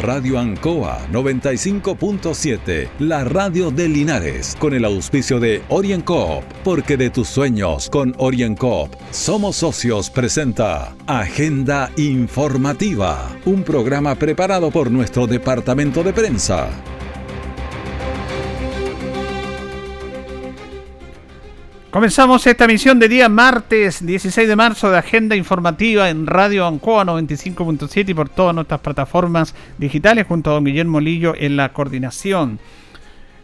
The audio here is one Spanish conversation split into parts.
Radio Ancoa 95.7, la radio de Linares, con el auspicio de OrienCoop, porque de tus sueños con OrienCoop somos socios presenta Agenda Informativa, un programa preparado por nuestro departamento de prensa. Comenzamos esta emisión de día martes 16 de marzo de Agenda Informativa en Radio Ancoa 95.7 y por todas nuestras plataformas digitales junto a don Guillermo Lillo en la coordinación.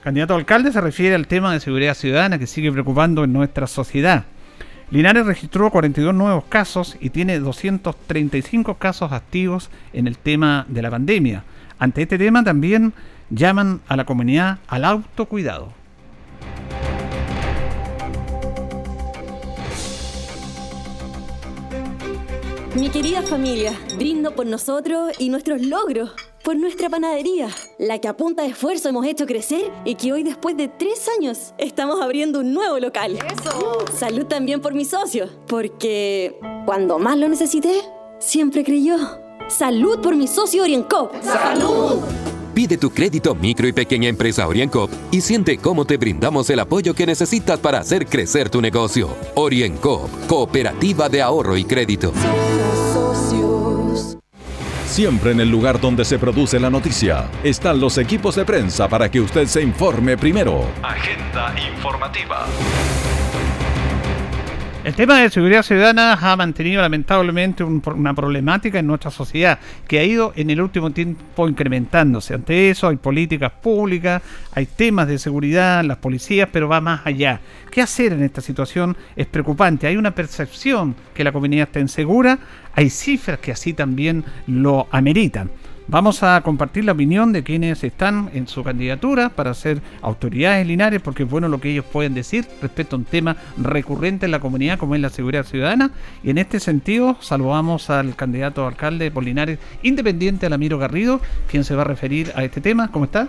Candidato alcalde se refiere al tema de seguridad ciudadana que sigue preocupando en nuestra sociedad. Linares registró 42 nuevos casos y tiene 235 casos activos en el tema de la pandemia. Ante este tema también llaman a la comunidad al autocuidado. Mi querida familia, brindo por nosotros y nuestros logros, por nuestra panadería, la que a punta de esfuerzo hemos hecho crecer y que hoy después de tres años estamos abriendo un nuevo local. ¡Eso! Salud también por mi socio, porque cuando más lo necesité, siempre creyó. Salud por mi socio Oriencop. ¡Salud! Pide tu crédito micro y pequeña empresa OrienCop y siente cómo te brindamos el apoyo que necesitas para hacer crecer tu negocio. OrienCop, Cooperativa de Ahorro y Crédito. Siempre en el lugar donde se produce la noticia están los equipos de prensa para que usted se informe primero. Agenda informativa. El tema de seguridad ciudadana ha mantenido lamentablemente una problemática en nuestra sociedad que ha ido en el último tiempo incrementándose. Ante eso hay políticas públicas, hay temas de seguridad, las policías, pero va más allá. ¿Qué hacer en esta situación? Es preocupante. Hay una percepción que la comunidad está insegura, hay cifras que así también lo ameritan. Vamos a compartir la opinión de quienes están en su candidatura para ser autoridades Linares, porque es bueno lo que ellos pueden decir respecto a un tema recurrente en la comunidad como es la seguridad ciudadana. Y en este sentido, saludamos al candidato alcalde de Linares, independiente Alamiro Garrido, quien se va a referir a este tema. ¿Cómo está?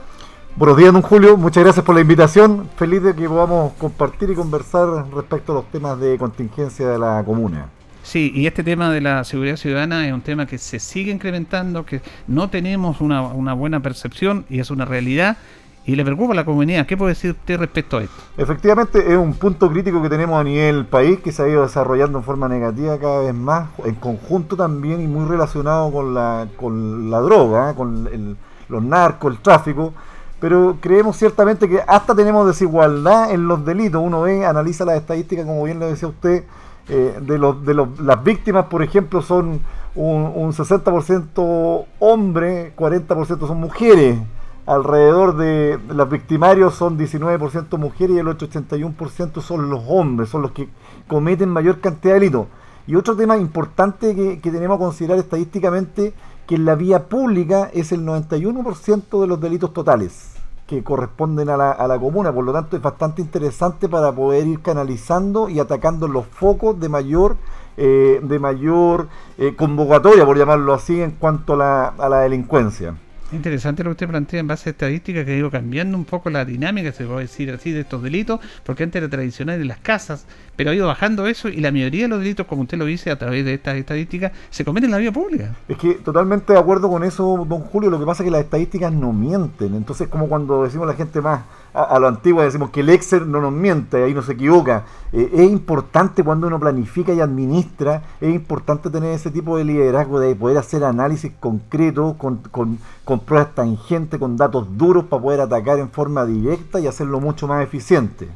Buenos días, don Julio. Muchas gracias por la invitación. Feliz de que podamos compartir y conversar respecto a los temas de contingencia de la comuna. Sí, y este tema de la seguridad ciudadana es un tema que se sigue incrementando, que no tenemos una, buena percepción y es una realidad y le preocupa a la comunidad. ¿Qué puede decir usted respecto a esto? Efectivamente, es un punto crítico que tenemos a nivel país que se ha ido desarrollando en forma negativa cada vez más, en conjunto también y muy relacionado con la, con la droga, ¿eh? con los narcos, el tráfico. Pero creemos ciertamente que hasta tenemos desigualdad en los delitos. Uno ve, analiza las estadísticas, como bien lo decía usted, eh, de, los, de los, las víctimas, por ejemplo, son un, un 60% hombres, 40% son mujeres. Alrededor de los victimarios son 19% mujeres y el otro 81% son los hombres, son los que cometen mayor cantidad de delitos. Y otro tema importante que, que tenemos que considerar estadísticamente, que en la vía pública es el 91% de los delitos totales que corresponden a la, a la comuna, por lo tanto es bastante interesante para poder ir canalizando y atacando los focos de mayor eh, de mayor eh, convocatoria, por llamarlo así, en cuanto a la, a la delincuencia. Interesante lo que usted plantea en base a estadísticas que ha ido cambiando un poco la dinámica, se puede decir así, de estos delitos, porque antes era tradicional en las casas, pero ha ido bajando eso y la mayoría de los delitos, como usted lo dice a través de estas estadísticas, se cometen en la vía pública. Es que totalmente de acuerdo con eso, don Julio, lo que pasa es que las estadísticas no mienten, entonces como cuando decimos la gente más a, lo antiguo decimos que el Excel no nos miente, ahí no se equivoca. Eh, es importante cuando uno planifica y administra, es importante tener ese tipo de liderazgo, de poder hacer análisis concreto, con, con, con pruebas tangentes, con datos duros para poder atacar en forma directa y hacerlo mucho más eficiente.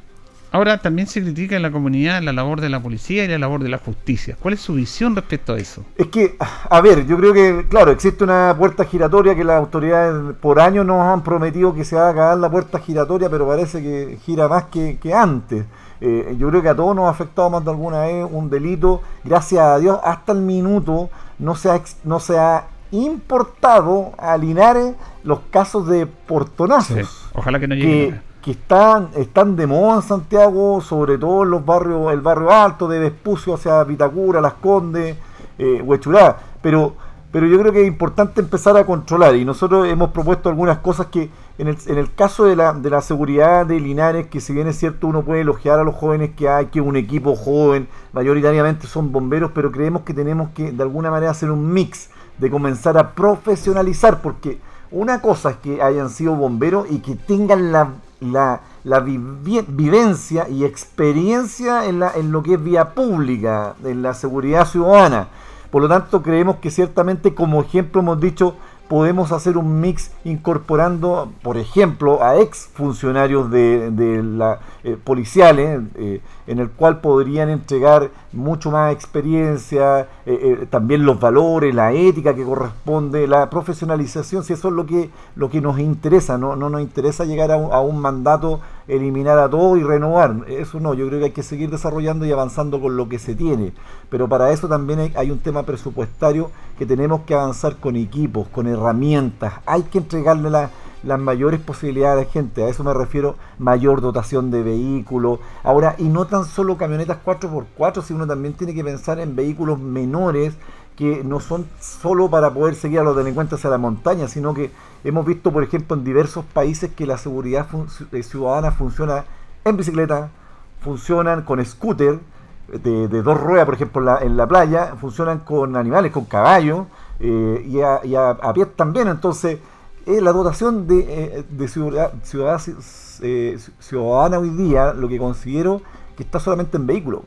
Ahora también se critica en la comunidad la labor de la policía y la labor de la justicia. ¿Cuál es su visión respecto a eso? Es que, a ver, yo creo que, claro, existe una puerta giratoria que las autoridades por años nos han prometido que se va a acabar la puerta giratoria, pero parece que gira más que, antes. Eh, yo creo que a todos nos ha afectado más de alguna vez un delito. Gracias a Dios, hasta el minuto no se ha, no se ha importado a Linares los casos de portonazos. Ojalá que no llegue que están, están de moda en Santiago, sobre todo en los barrios, el barrio alto de Vespucio hacia Vitacura, Las Condes, eh, Huechurá. Pero, pero yo creo que es importante empezar a controlar y nosotros hemos propuesto algunas cosas que en el, en el caso de la, de la seguridad de Linares, que si bien es cierto uno puede elogiar a los jóvenes que hay, que un equipo joven, mayoritariamente son bomberos, pero creemos que tenemos que de alguna manera hacer un mix de comenzar a profesionalizar, porque una cosa es que hayan sido bomberos y que tengan la, la, la vivencia y experiencia en, la, en lo que es vía pública, en la seguridad ciudadana. Por lo tanto, creemos que ciertamente como ejemplo hemos dicho, podemos hacer un mix incorporando, por ejemplo, a ex funcionarios de, de la, eh, policiales, eh, en el cual podrían entregar mucho más experiencia, eh, también los valores, la ética que corresponde, la profesionalización, si eso es lo que, lo que nos interesa, no, no nos interesa llegar a un, a un mandato, eliminar a todo y renovar, eso no, yo creo que hay que seguir desarrollando y avanzando con lo que se tiene, pero para eso también hay, hay un tema presupuestario que tenemos que avanzar con equipos, con herramientas, hay que entregarle la las mayores posibilidades de gente. A eso me refiero, mayor dotación de vehículos. Ahora, y no tan solo camionetas 4x4, sino también tiene que pensar en vehículos menores que no son solo para poder seguir a los delincuentes hacia la montaña, sino que hemos visto, por ejemplo, en diversos países que la seguridad eh, ciudadana funciona en bicicleta, funcionan con scooter de, dos ruedas, por ejemplo, en la, en la, playa, funcionan con animales, con caballos eh, y, a, y a pie también. Entonces, eh, la dotación de, eh, de ciudad, eh, ciudadana hoy día, lo que considero que está solamente en vehículos.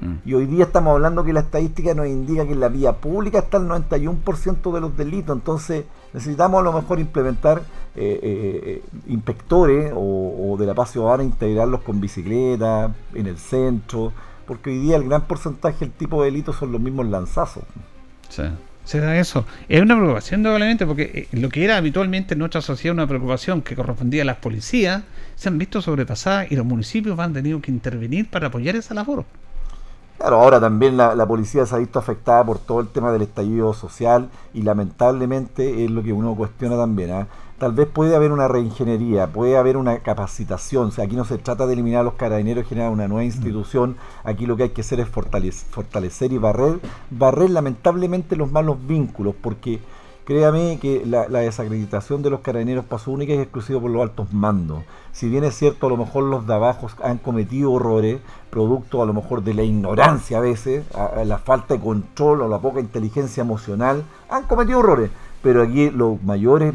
Mm. Y hoy día estamos hablando que la estadística nos indica que en la vía pública está el 91% de los delitos. Entonces necesitamos a lo mejor implementar inspectores o, de la paz ciudadana, integrarlos con bicicleta, en el centro, porque hoy día el gran porcentaje del tipo de delitos son los mismos lanzazos. Sí se eso. Es una preocupación doblemente porque eh, lo que era habitualmente en nuestra sociedad una preocupación que correspondía a las policías, se han visto sobrepasadas y los municipios han tenido que intervenir para apoyar esa labor. Claro, ahora también la, policía se ha visto afectada por todo el tema del estallido social y lamentablemente es lo que uno cuestiona también. ¿ah? Tal vez puede haber una reingeniería, puede haber una capacitación. O sea, aquí no se trata de eliminar a los carabineros y generar una nueva institución. Aquí lo que hay que hacer es fortalecer, y barrer, barrer lamentablemente los malos vínculos, porque Créame que la, desacreditación de los carabineros pasó única y exclusiva por los altos mandos. Si bien es cierto, a lo mejor los de abajo han cometido horrores, producto a lo mejor de la ignorancia a veces, la falta de control o la poca inteligencia emocional, han cometido horrores. Pero aquí los mayores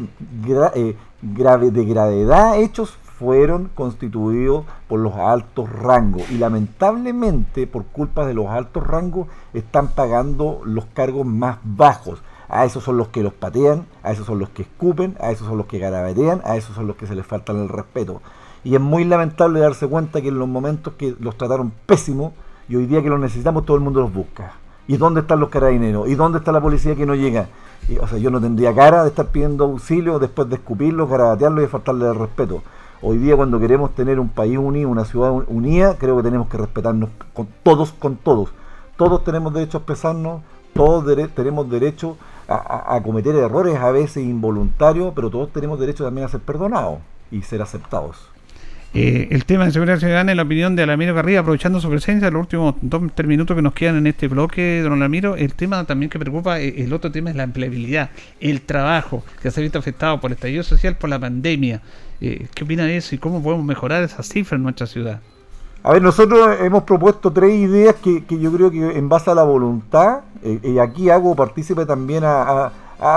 eh, de gravedad hechos fueron constituidos por los altos rangos y lamentablemente por culpa de los altos rangos están pagando los cargos más bajos a esos son los que los patean, a esos son los que escupen, a esos son los que garabatean, a esos son los que se les faltan el respeto. Y es muy lamentable darse cuenta que en los momentos que los trataron pésimo y hoy día que los necesitamos todo el mundo los busca. ¿Y dónde están los carabineros? ¿Y dónde está la policía que no llega? o sea, yo no tendría cara de estar pidiendo auxilio después de escupirlos, garabatearlos y faltarle el respeto. Hoy día cuando queremos tener un país unido, una ciudad unida, creo que tenemos que respetarnos con todos, con todos. Todos tenemos derecho a expresarnos, todos tenemos derecho a, cometer errores a veces involuntarios, pero todos tenemos derecho también a ser perdonados y ser aceptados. Eh, el tema de seguridad ciudadana, en la opinión de Alamiro Garriga, aprovechando su presencia, los últimos dos, tres minutos que nos quedan en este bloque, don Alamiro, el tema también que preocupa, eh, el otro tema es la empleabilidad, el trabajo, que se ha visto afectado por el estallido social, por la pandemia. Eh, ¿Qué opina de eso y cómo podemos mejorar esa cifra en nuestra ciudad? A ver, nosotros hemos propuesto tres ideas que, que yo creo que en base a la voluntad, eh, y aquí hago partícipe también a, a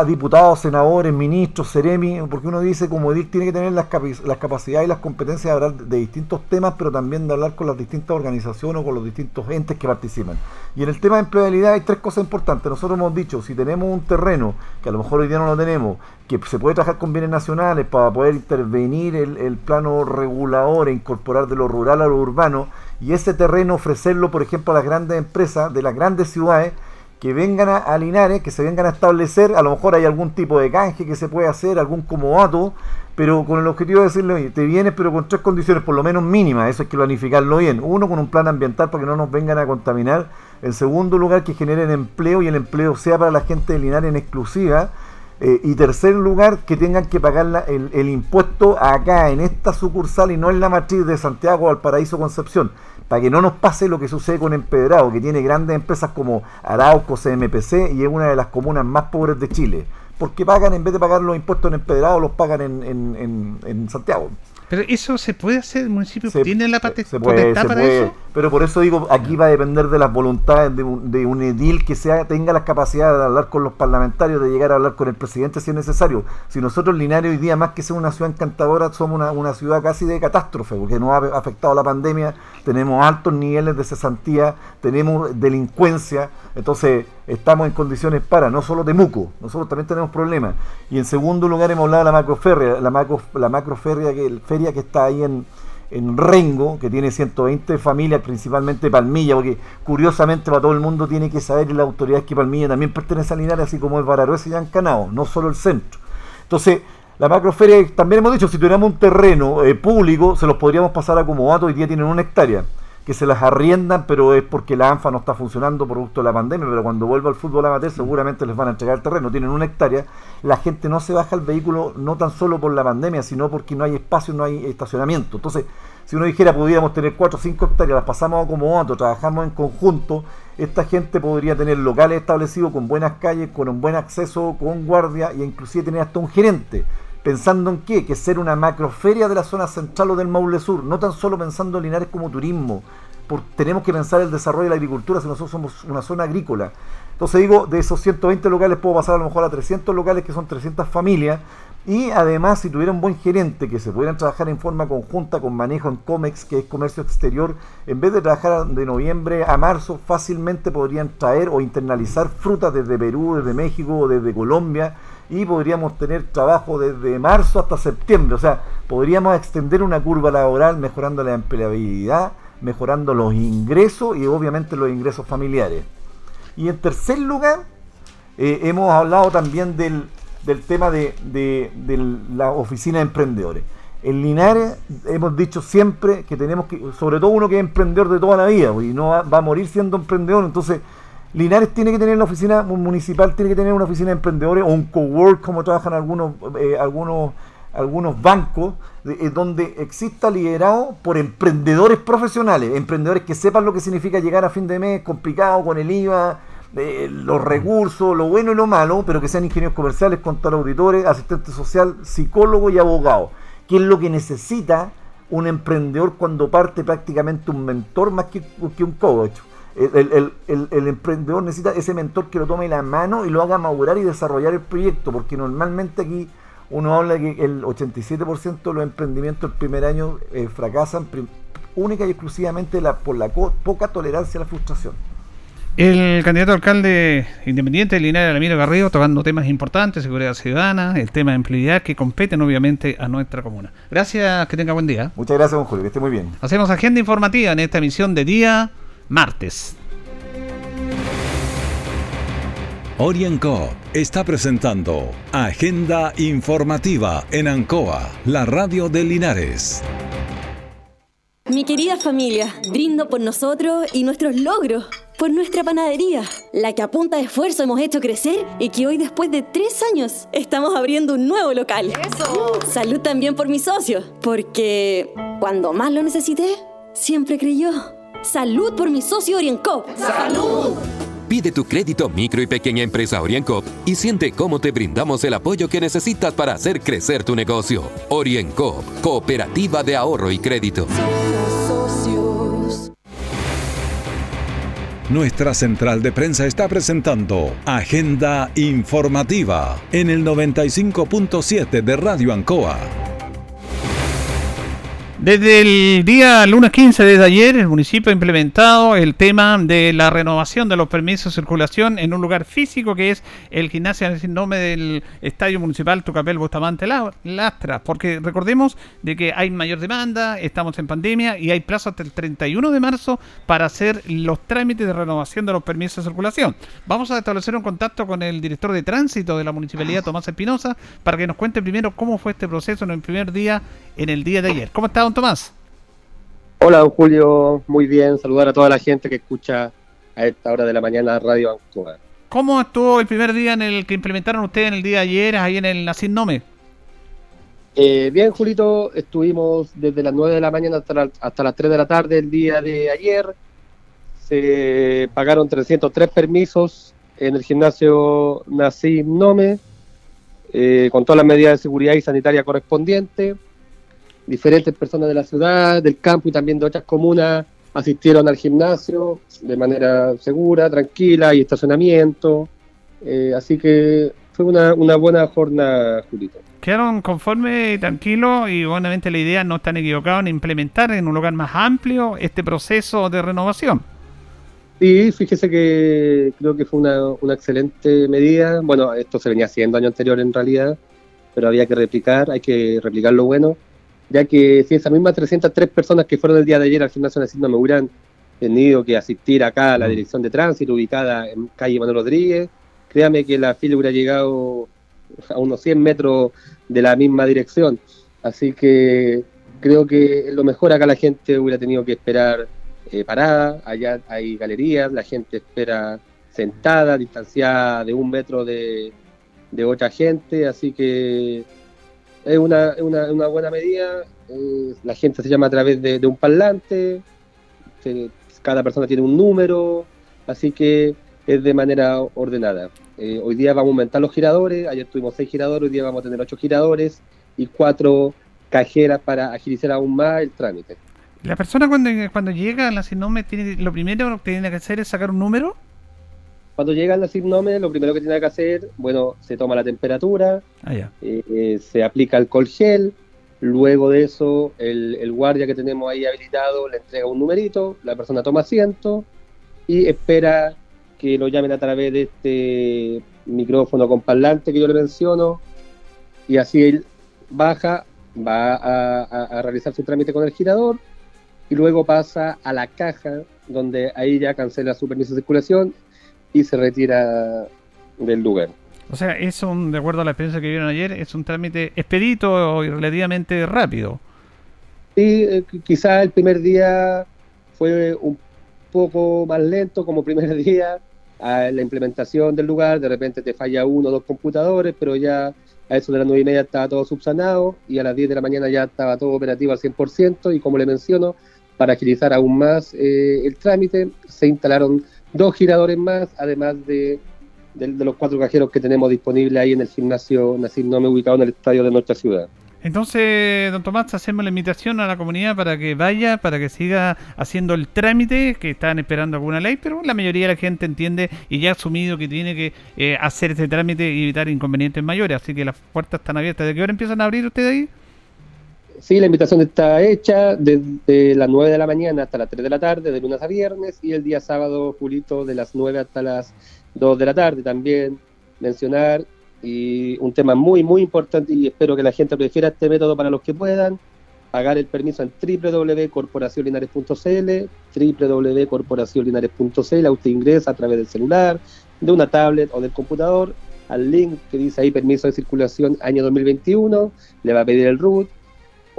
diputados, senadores, ministros, seremi, porque uno dice como edil tiene que tener las, las capacidades y las competencias de hablar de distintos temas, pero también de hablar con las distintas organizaciones o con los distintos entes que participan. Y en el tema de empleabilidad hay tres cosas importantes. Nosotros hemos dicho, si tenemos un terreno, que a lo mejor hoy día no lo tenemos, que se puede trabajar con bienes nacionales para poder intervenir el, el plano regulador e incorporar de lo rural a lo urbano, y ese terreno ofrecerlo, por ejemplo, a las grandes empresas de las grandes ciudades, que vengan a, Linares, que se vengan a establecer, a lo mejor hay algún tipo de canje que se puede hacer, algún comodato, pero con el objetivo de decirle, te vienes pero con tres condiciones, por lo menos mínimas, eso hay que planificarlo bien. Uno, con un plan ambiental para que no nos vengan a contaminar. En segundo lugar, que generen empleo y el empleo sea para la gente de Linares en exclusiva. Eh, y tercer lugar, que tengan que pagar el, impuesto acá, en esta sucursal y no en la matriz de Santiago o Valparaíso Concepción para que no nos pase lo que sucede con Empedrado, que tiene grandes empresas como Arauco, CMPC y es una de las comunas más pobres de Chile. Porque pagan, en vez de pagar los impuestos en Empedrado, los pagan en, Santiago. Pero eso se puede hacer, el municipio Se- tiene la se- pate- se puede, potestad se para puede. eso. Pero por eso digo, aquí va a depender de las voluntades de un, de un edil que sea, tenga las capacidades de hablar con los parlamentarios, de llegar a hablar con el presidente si es necesario. Si nosotros Linares hoy día, más que ser una ciudad encantadora, somos una, una ciudad casi de catástrofe, porque nos ha afectado la pandemia, tenemos altos niveles de cesantía, tenemos delincuencia, entonces estamos en condiciones para, no solo Temuco, nosotros también tenemos problemas. Y en segundo lugar hemos hablado de la macroferria, la, macro, la macroferria que, feria que está ahí en, en Rengo, que tiene 120 familias, principalmente Palmilla, porque curiosamente para todo el mundo tiene que saber las autoridades que Palmilla también pertenece a Linares, así como es Bararruesa y Yancanao, no solo el centro. Entonces, la macroferia, también hemos dicho, si tuviéramos un terreno eh, público, se los podríamos pasar a comodato, hoy día tienen una hectárea, que se las arriendan, pero es porque la ANFA no está funcionando producto de la pandemia, pero cuando vuelva al fútbol amateur seguramente les van a entregar terreno, tienen una hectárea, la gente no se baja el vehículo no tan solo por la pandemia, sino porque no hay espacio, no hay estacionamiento. Entonces, si uno dijera pudiéramos tener 4 o 5 hectáreas, las pasamos a comodato, trabajamos en conjunto, esta gente podría tener locales establecidos con buenas calles, con un buen acceso, con guardia e inclusive tener hasta un gerente. ¿Pensando en qué? Que ser una macroferia de la zona central o del Maule Sur, no tan solo pensando en Linares como turismo. Por, tenemos que pensar el desarrollo de la agricultura si nosotros somos una zona agrícola. Entonces digo, de esos 120 locales puedo pasar a lo mejor a 300 locales que son 300 familias y además si tuviera un buen gerente que se pudieran trabajar en forma conjunta con manejo en COMEX, que es comercio exterior, en vez de trabajar de noviembre a marzo, fácilmente podrían traer o internalizar frutas desde Perú, desde México o desde Colombia y podríamos tener trabajo desde marzo hasta septiembre. O sea, podríamos extender una curva laboral mejorando la empleabilidad, mejorando los ingresos y obviamente los ingresos familiares. Y en tercer lugar, eh, hemos hablado también del, del tema de, de, de, la oficina de emprendedores. En Linares hemos dicho siempre que tenemos que, sobre todo uno que es emprendedor de toda la vida, y no va, va a morir siendo emprendedor, entonces Linares tiene que tener la oficina municipal, tiene que tener una oficina de emprendedores o un cowork como trabajan algunos, eh, algunos, algunos bancos, eh, donde exista liderado por emprendedores profesionales, emprendedores que sepan lo que significa llegar a fin de mes complicado con el IVA, eh, los recursos, lo bueno y lo malo, pero que sean ingenieros comerciales, contadores auditores, asistentes social, psicólogo y abogado, que es lo que necesita un emprendedor cuando parte prácticamente un mentor más que, que un coach. El, el, el, el, emprendedor necesita ese mentor que lo tome la mano y lo haga madurar y desarrollar el proyecto, porque normalmente aquí uno habla que el 87% de los emprendimientos el primer año eh, fracasan única y exclusivamente la, por la poca tolerancia a la frustración. El candidato alcalde independiente de Linares, Ramiro Garrido, tocando temas importantes, seguridad ciudadana, el tema de empleabilidad que competen obviamente a nuestra comuna. Gracias, que tenga buen día. Muchas gracias, don Julio, que esté muy bien. Hacemos agenda informativa en esta emisión de día martes. Orienco está presentando Agenda Informativa en Ancoa, la radio de Linares. Mi querida familia, brindo por nosotros y nuestros logros, por nuestra panadería, la que a punta de esfuerzo hemos hecho crecer y que hoy después de tres años estamos abriendo un nuevo local. ¡Eso! Salud también por mis socios, porque cuando más lo necesité, siempre creyó. Salud por mi socio Orienco. ¡Salud! Pide tu crédito micro y pequeña empresa Orienco y siente cómo te brindamos el apoyo que necesitas para hacer crecer tu negocio. Orienco, cooperativa de ahorro y crédito. Nuestra central de prensa está presentando Agenda Informativa en el 95.7 de Radio Ancoa. Desde el día lunes 15, desde ayer, el municipio ha implementado el tema de la renovación de los permisos de circulación en un lugar físico que es el gimnasio en nombre del Estadio Municipal Tucapel Bustamante Lastra, porque recordemos de que hay mayor demanda, estamos en pandemia y hay plazo hasta el 31 de marzo para hacer los trámites de renovación de los permisos de circulación. Vamos a establecer un contacto con el director de tránsito de la municipalidad, Tomás Espinosa, para que nos cuente primero cómo fue este proceso en el primer día, en el día de ayer. ¿Cómo está? Tomás? Hola, don Julio. Muy bien. Saludar a toda la gente que escucha a esta hora de la mañana Radio Ancoa. ¿Cómo estuvo el primer día en el que implementaron ustedes en el día de ayer, ahí en el Nacin Nome? Eh, bien, Julito. Estuvimos desde las 9 de la mañana hasta, la, hasta las 3 de la tarde el día de ayer. Se pagaron 303 permisos en el gimnasio Nacim Nome, eh, con todas las medidas de seguridad y sanitaria correspondientes. Diferentes personas de la ciudad, del campo y también de otras comunas asistieron al gimnasio de manera segura, tranquila y estacionamiento. Eh, así que fue una, una buena jornada, Julito. Quedaron conformes y tranquilos y obviamente la idea no están equivocados en implementar en un lugar más amplio este proceso de renovación. Sí, fíjese que creo que fue una, una excelente medida. Bueno, esto se venía haciendo año anterior en realidad, pero había que replicar, hay que replicar lo bueno, ya que si esas mismas 303 personas que fueron el día de ayer al gimnasio no me hubieran tenido que asistir acá a la dirección de tránsito ubicada en calle Manuel Rodríguez, créame que la fila hubiera llegado a unos 100 metros de la misma dirección. Así que creo que lo mejor acá la gente hubiera tenido que esperar eh, parada, allá hay galerías, la gente espera sentada, distanciada de un metro de, otra gente, así que es una, una, buena medida. Eh, la gente se llama a través de, un parlante, cada persona tiene un número, así que es de manera ordenada. Eh, hoy día vamos a aumentar los giradores, ayer tuvimos seis giradores, hoy día vamos a tener ocho giradores y cuatro cajeras para agilizar aún más el trámite. La persona cuando, cuando llega a la Sinome, tiene, lo primero que tiene que hacer es sacar un número. Cuando llega a la Sinome, lo primero que tiene que hacer, bueno, se toma la temperatura, ah, eh, eh, se aplica alcohol gel, luego de eso el, el, guardia que tenemos ahí habilitado le entrega un numerito, la persona toma asiento y espera que lo llamen a través de este micrófono con parlante que yo le menciono y así él baja, va a, a realizar su trámite con el girador y luego pasa a la caja donde ahí ya cancela su permiso de circulación y se retira del lugar. O sea, es un, de acuerdo a la experiencia que vieron ayer, es un trámite expedito y relativamente rápido. Sí, eh, quizás el primer día fue un poco más lento como primer día a la implementación del lugar, de repente te falla uno o dos computadores, pero ya a eso de las nueve y media estaba todo subsanado y a las 10 de la mañana ya estaba todo operativo al 100% y como le menciono, para agilizar aún más eh, el trámite, se instalaron dos giradores más, además de, los cuatro cajeros que tenemos disponibles ahí en el gimnasio Nacir Nome ubicado en el estadio de nuestra ciudad. Entonces, don Tomás, hacemos la invitación a la comunidad para que vaya, para que siga haciendo el trámite, que están esperando alguna ley, pero la mayoría de la gente entiende y ya ha asumido que tiene que eh, hacer este trámite y evitar inconvenientes mayores. Así que las puertas están abiertas. ¿De qué hora empiezan a abrir ustedes ahí? Sí, la invitación está hecha desde las 9 de la mañana hasta las 3 de la tarde, de lunes a viernes, y el día sábado, Julito, de las 9 hasta las 2 de la tarde. También mencionar y un tema muy, muy importante, y espero que la gente prefiera este método para los que puedan, pagar el permiso en www.corporacionlinares.cl, www.corporacionlinares.cl, usted ingresa a través del celular, de una tablet o del computador, al link que dice ahí permiso de circulación año 2021, le va a pedir el root,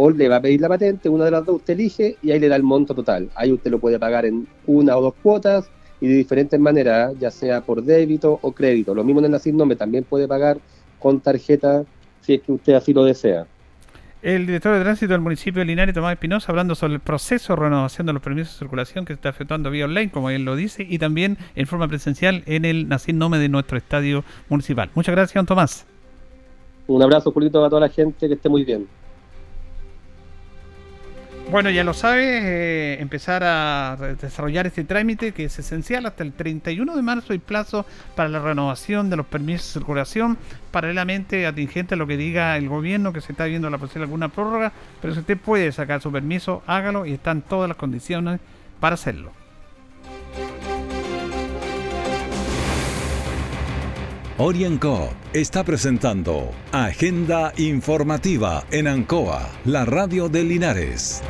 o le va a pedir la patente, una de las dos usted elige y ahí le da el monto total. Ahí usted lo puede pagar en una o dos cuotas y de diferentes maneras, ya sea por débito o crédito. Lo mismo en el nombre también puede pagar con tarjeta si es que usted así lo desea. El director de tránsito del municipio de Linares, Tomás Espinosa, hablando sobre el proceso de renovación de los permisos de circulación que se está efectuando vía online, como él lo dice, y también en forma presencial en el Nacin Nome de nuestro estadio municipal. Muchas gracias, don Tomás. Un abrazo, Julito, a toda la gente, que esté muy bien. Bueno, ya lo sabes, eh, empezar a desarrollar este trámite que es esencial hasta el 31 de marzo y plazo para la renovación de los permisos de circulación, paralelamente atingente a lo que diga el gobierno que se está viendo la posibilidad de alguna prórroga, pero si usted puede sacar su permiso, hágalo y están todas las condiciones para hacerlo. Orienco está presentando Agenda Informativa en Ancoa, la radio de Linares.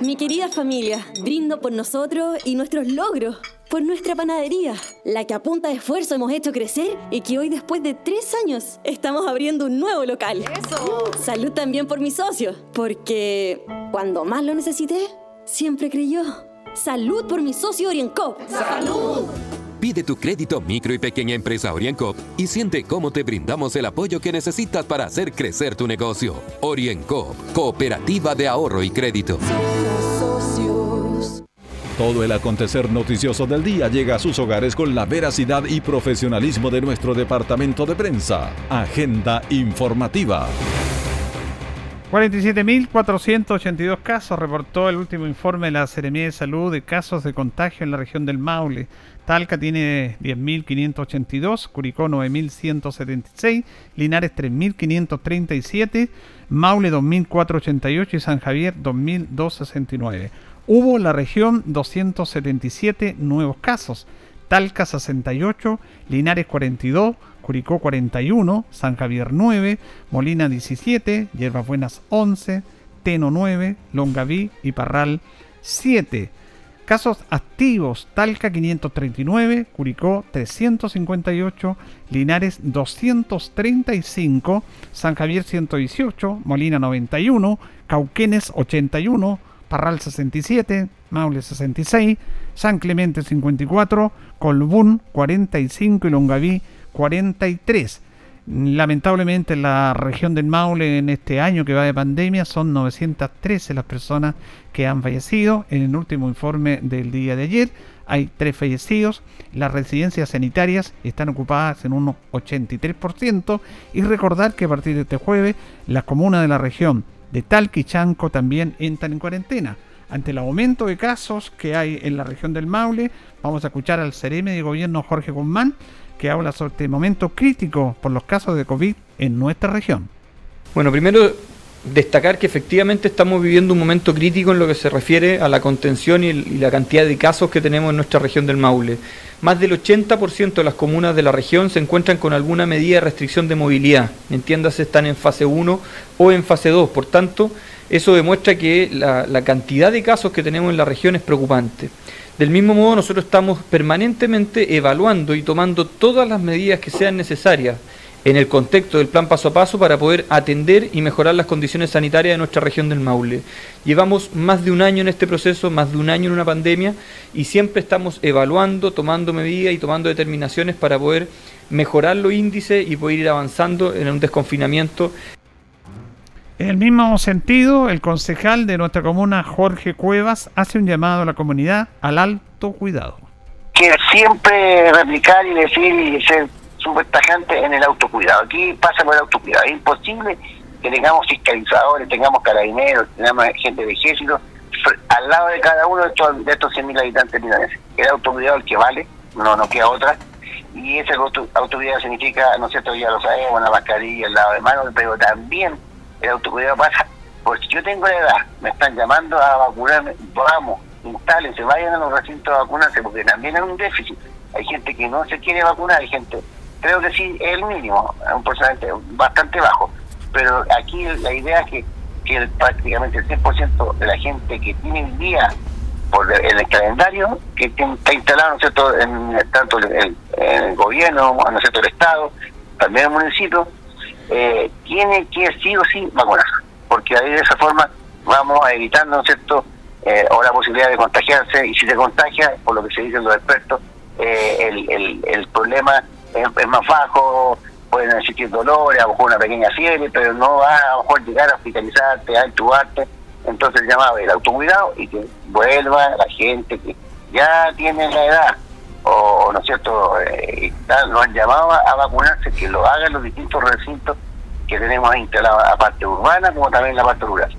Mi querida familia, brindo por nosotros y nuestros logros, por nuestra panadería, la que a punta de esfuerzo hemos hecho crecer y que hoy después de tres años estamos abriendo un nuevo local. ¡Eso! Salud también por mi socio, porque cuando más lo necesité, siempre creyó. Salud por mi socio Orienco. ¡Salud! Pide tu crédito micro y pequeña empresa OrienCoop y siente cómo te brindamos el apoyo que necesitas para hacer crecer tu negocio. OrienCoop, cooperativa de ahorro y crédito. Todo el acontecer noticioso del día llega a sus hogares con la veracidad y profesionalismo de nuestro departamento de prensa. Agenda informativa. 47.482 casos reportó el último informe de la Seremía de Salud de casos de contagio en la región del Maule. Talca tiene 10.582, Curicó 9.176, Linares 3.537, Maule 2.488 y San Javier 2.269. Hubo en la región 277 nuevos casos, Talca 68, Linares 42, Curicó 41, San Javier 9, Molina 17, Hierbas Buenas 11, Teno 9, Longaví y Parral 7. Casos activos, Talca 539, Curicó 358, Linares 235, San Javier 118, Molina 91, Cauquenes 81, Parral 67, Maule 66, San Clemente 54, Colbún 45 y Longaví 43. Lamentablemente en la región del Maule en este año que va de pandemia son 913 las personas que han fallecido. En el último informe del día de ayer hay tres fallecidos. Las residencias sanitarias están ocupadas en un 83%. Y recordar que a partir de este jueves las comunas de la región de Talca y Chanco también entran en cuarentena. Ante el aumento de casos que hay en la región del Maule, vamos a escuchar al CEREME de gobierno Jorge Guzmán que habla sobre este momento crítico por los casos de COVID en nuestra región. Bueno, primero destacar que efectivamente estamos viviendo un momento crítico en lo que se refiere a la contención y, la cantidad de casos que tenemos en nuestra región del Maule. Más del 80% de las comunas de la región se encuentran con alguna medida de restricción de movilidad. Entiéndase, están en fase 1 o en fase 2. Por tanto, eso demuestra que la cantidad de casos que tenemos en la región es preocupante. Del mismo modo, nosotros estamos permanentemente evaluando y tomando todas las medidas que sean necesarias en el contexto del plan paso a paso para poder atender y mejorar las condiciones sanitarias de nuestra región del Maule. Llevamos más de un año en este proceso, más de un año en una pandemia y siempre estamos evaluando, tomando medidas y tomando determinaciones para poder mejorar los índices y poder ir avanzando en un desconfinamiento en el mismo sentido, el concejal de nuestra comuna, Jorge Cuevas, hace un llamado a la comunidad al alto cuidado. Que siempre replicar y decir y ser súper tajante en el autocuidado. Aquí pasa por el autocuidado. Es imposible que tengamos fiscalizadores, tengamos carabineros, tengamos gente de ejército al lado de cada uno de estos, de estos 100.000 habitantes El autocuidado el que vale, no, no queda otra. Y ese autocuidado significa, no sé, ya lo sabemos, una mascarilla, el lado de manos, pero también el autocuidado pasa, porque yo tengo la edad, me están llamando a vacunarme, vamos, instálense, vayan a los recintos a vacunarse, porque también hay un déficit. Hay gente que no se quiere vacunar, hay gente, creo que sí, es el mínimo, un porcentaje bastante bajo, pero aquí la idea es que, que prácticamente el 100% de la gente que tiene el día por el, el calendario que está instalado, ¿no en, tanto el, el gobierno, ¿no es cierto?, el Estado, también el municipio, eh, tiene que sí o sí vacunar, porque ahí de esa forma vamos a evitar, ¿no es cierto?, eh, o la posibilidad de contagiarse, y si se contagia, por lo que se dicen los expertos, eh, el, el, problema es, más bajo, pueden existir dolores, a lo mejor una pequeña fiebre, pero no va a lo mejor llegar a hospitalizarte, a intubarte, entonces llamado el autocuidado y que vuelva la gente que ya tiene la edad o, ¿no es cierto?, eh, lo han llamado a, vacunarse, que lo hagan los distintos recintos que tenemos instalados, la parte urbana como también la parte rural.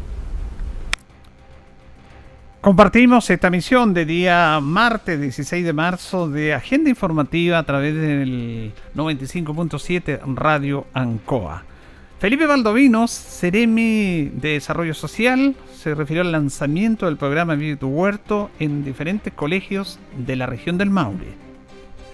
Compartimos esta misión de día martes 16 de marzo de Agenda Informativa a través del 95.7 Radio Ancoa. Felipe Valdovinos, Ceremi de Desarrollo Social, se refirió al lanzamiento del programa Vive tu Huerto en diferentes colegios de la región del Maule.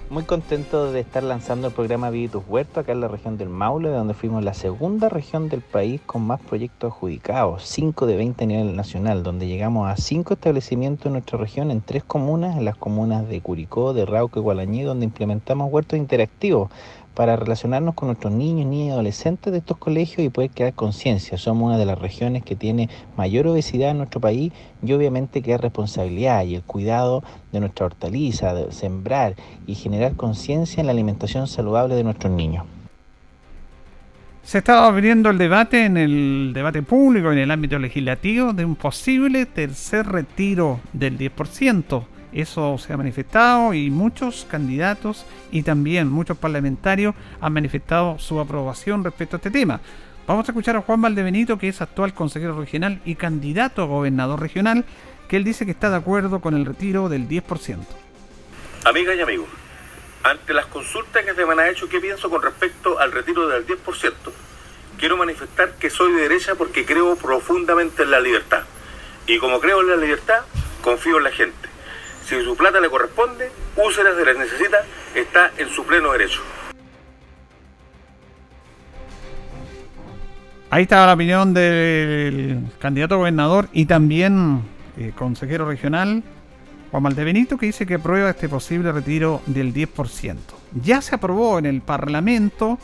Muy contento de estar lanzando el programa Vive tu Huerto acá en la región del Maule, donde fuimos la segunda región del país con más proyectos adjudicados, 5 de 20 a nivel nacional, donde llegamos a 5 establecimientos en nuestra región, en tres comunas, en las comunas de Curicó, de Rauco y Gualañí, donde implementamos huertos interactivos para relacionarnos con nuestros niños, niñas y adolescentes de estos colegios y poder crear conciencia. Somos una de las regiones que tiene mayor obesidad en nuestro país y obviamente que es responsabilidad y el cuidado de nuestra hortaliza, de sembrar y generar conciencia en la alimentación saludable de nuestros niños. Se estaba abriendo el debate en el debate público, en el ámbito legislativo, de un posible tercer retiro del 10% eso se ha manifestado y muchos candidatos y también muchos parlamentarios han manifestado su aprobación respecto a este tema. Vamos a escuchar a Juan Valdebenito, que es actual consejero regional y candidato a gobernador regional, que él dice que está de acuerdo con el retiro del 10%. Amigas y amigos, ante las consultas que se me han hecho, ¿qué pienso con respecto al retiro del 10%? Quiero manifestar que soy de derecha porque creo profundamente en la libertad. Y como creo en la libertad, confío en la gente. Si su plata le corresponde, úsela si la necesita, está en su pleno derecho. Ahí está la opinión del candidato a gobernador y también eh, consejero regional Juan Maldebenito que dice que aprueba este posible retiro del 10%. Ya se aprobó en el Parlamento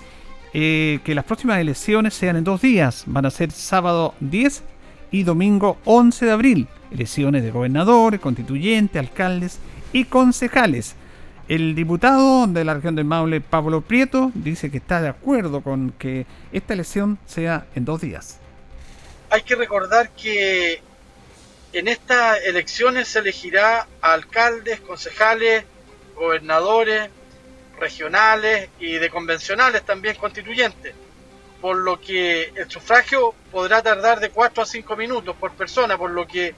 eh, que las próximas elecciones sean en dos días. Van a ser sábado 10 y domingo 11 de abril. Elecciones de gobernadores, constituyentes, alcaldes y concejales. El diputado de la región del Maule, Pablo Prieto, dice que está de acuerdo con que esta elección sea en dos días. Hay que recordar que en estas elecciones se elegirá a alcaldes, concejales, gobernadores, regionales y de convencionales también constituyentes, por lo que el sufragio podrá tardar de 4 a 5 minutos por persona, por lo que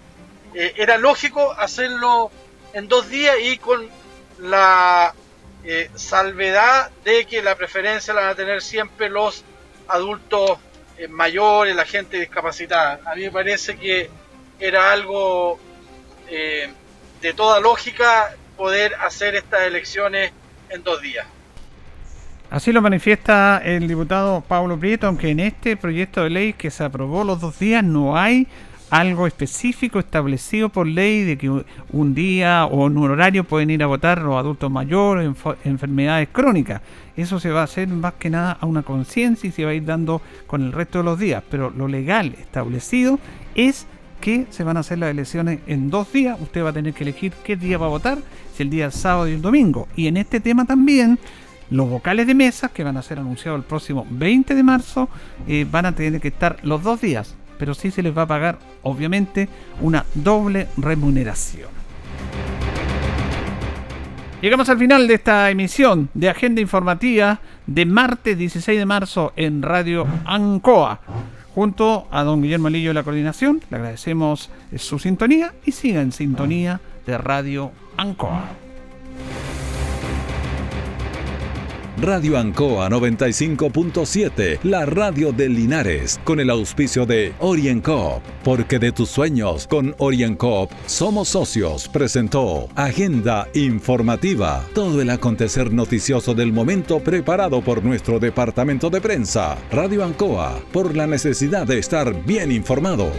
eh, era lógico hacerlo en dos días y con la eh, salvedad de que la preferencia la van a tener siempre los adultos eh, mayores, la gente discapacitada. A mí me parece que era algo de toda lógica poder hacer estas elecciones en dos días. Así lo manifiesta el diputado Pablo Prieto, aunque en este proyecto de ley que se aprobó los dos días no hay algo específico establecido por ley de que un día o en un horario pueden ir a votar los adultos mayores, enfermedades crónicas. Eso se va a hacer más que nada a una conciencia y se va a ir dando con el resto de los días. Pero lo legal establecido es que se van a hacer las elecciones en dos días. Usted va a tener que elegir qué día va a votar, si el día sábado y el domingo. Y en este tema también los vocales de mesa, que van a ser anunciados el próximo 20 de marzo, eh, van a tener que estar los dos días pero sí se les va a pagar, obviamente, una doble remuneración. Llegamos al final de esta emisión de Agenda Informativa de martes 16 de marzo en Radio Ancoa. Junto a don Guillermo Lillo de la coordinación, le agradecemos su sintonía y siga en sintonía de Radio Ancoa. Radio Ancoa 95.7, la radio de Linares, con el auspicio de OrienCoop, porque de tus sueños con OrienCoop somos socios, presentó Agenda Informativa, todo el acontecer noticioso del momento preparado por nuestro departamento de prensa, Radio Ancoa, por la necesidad de estar bien informado.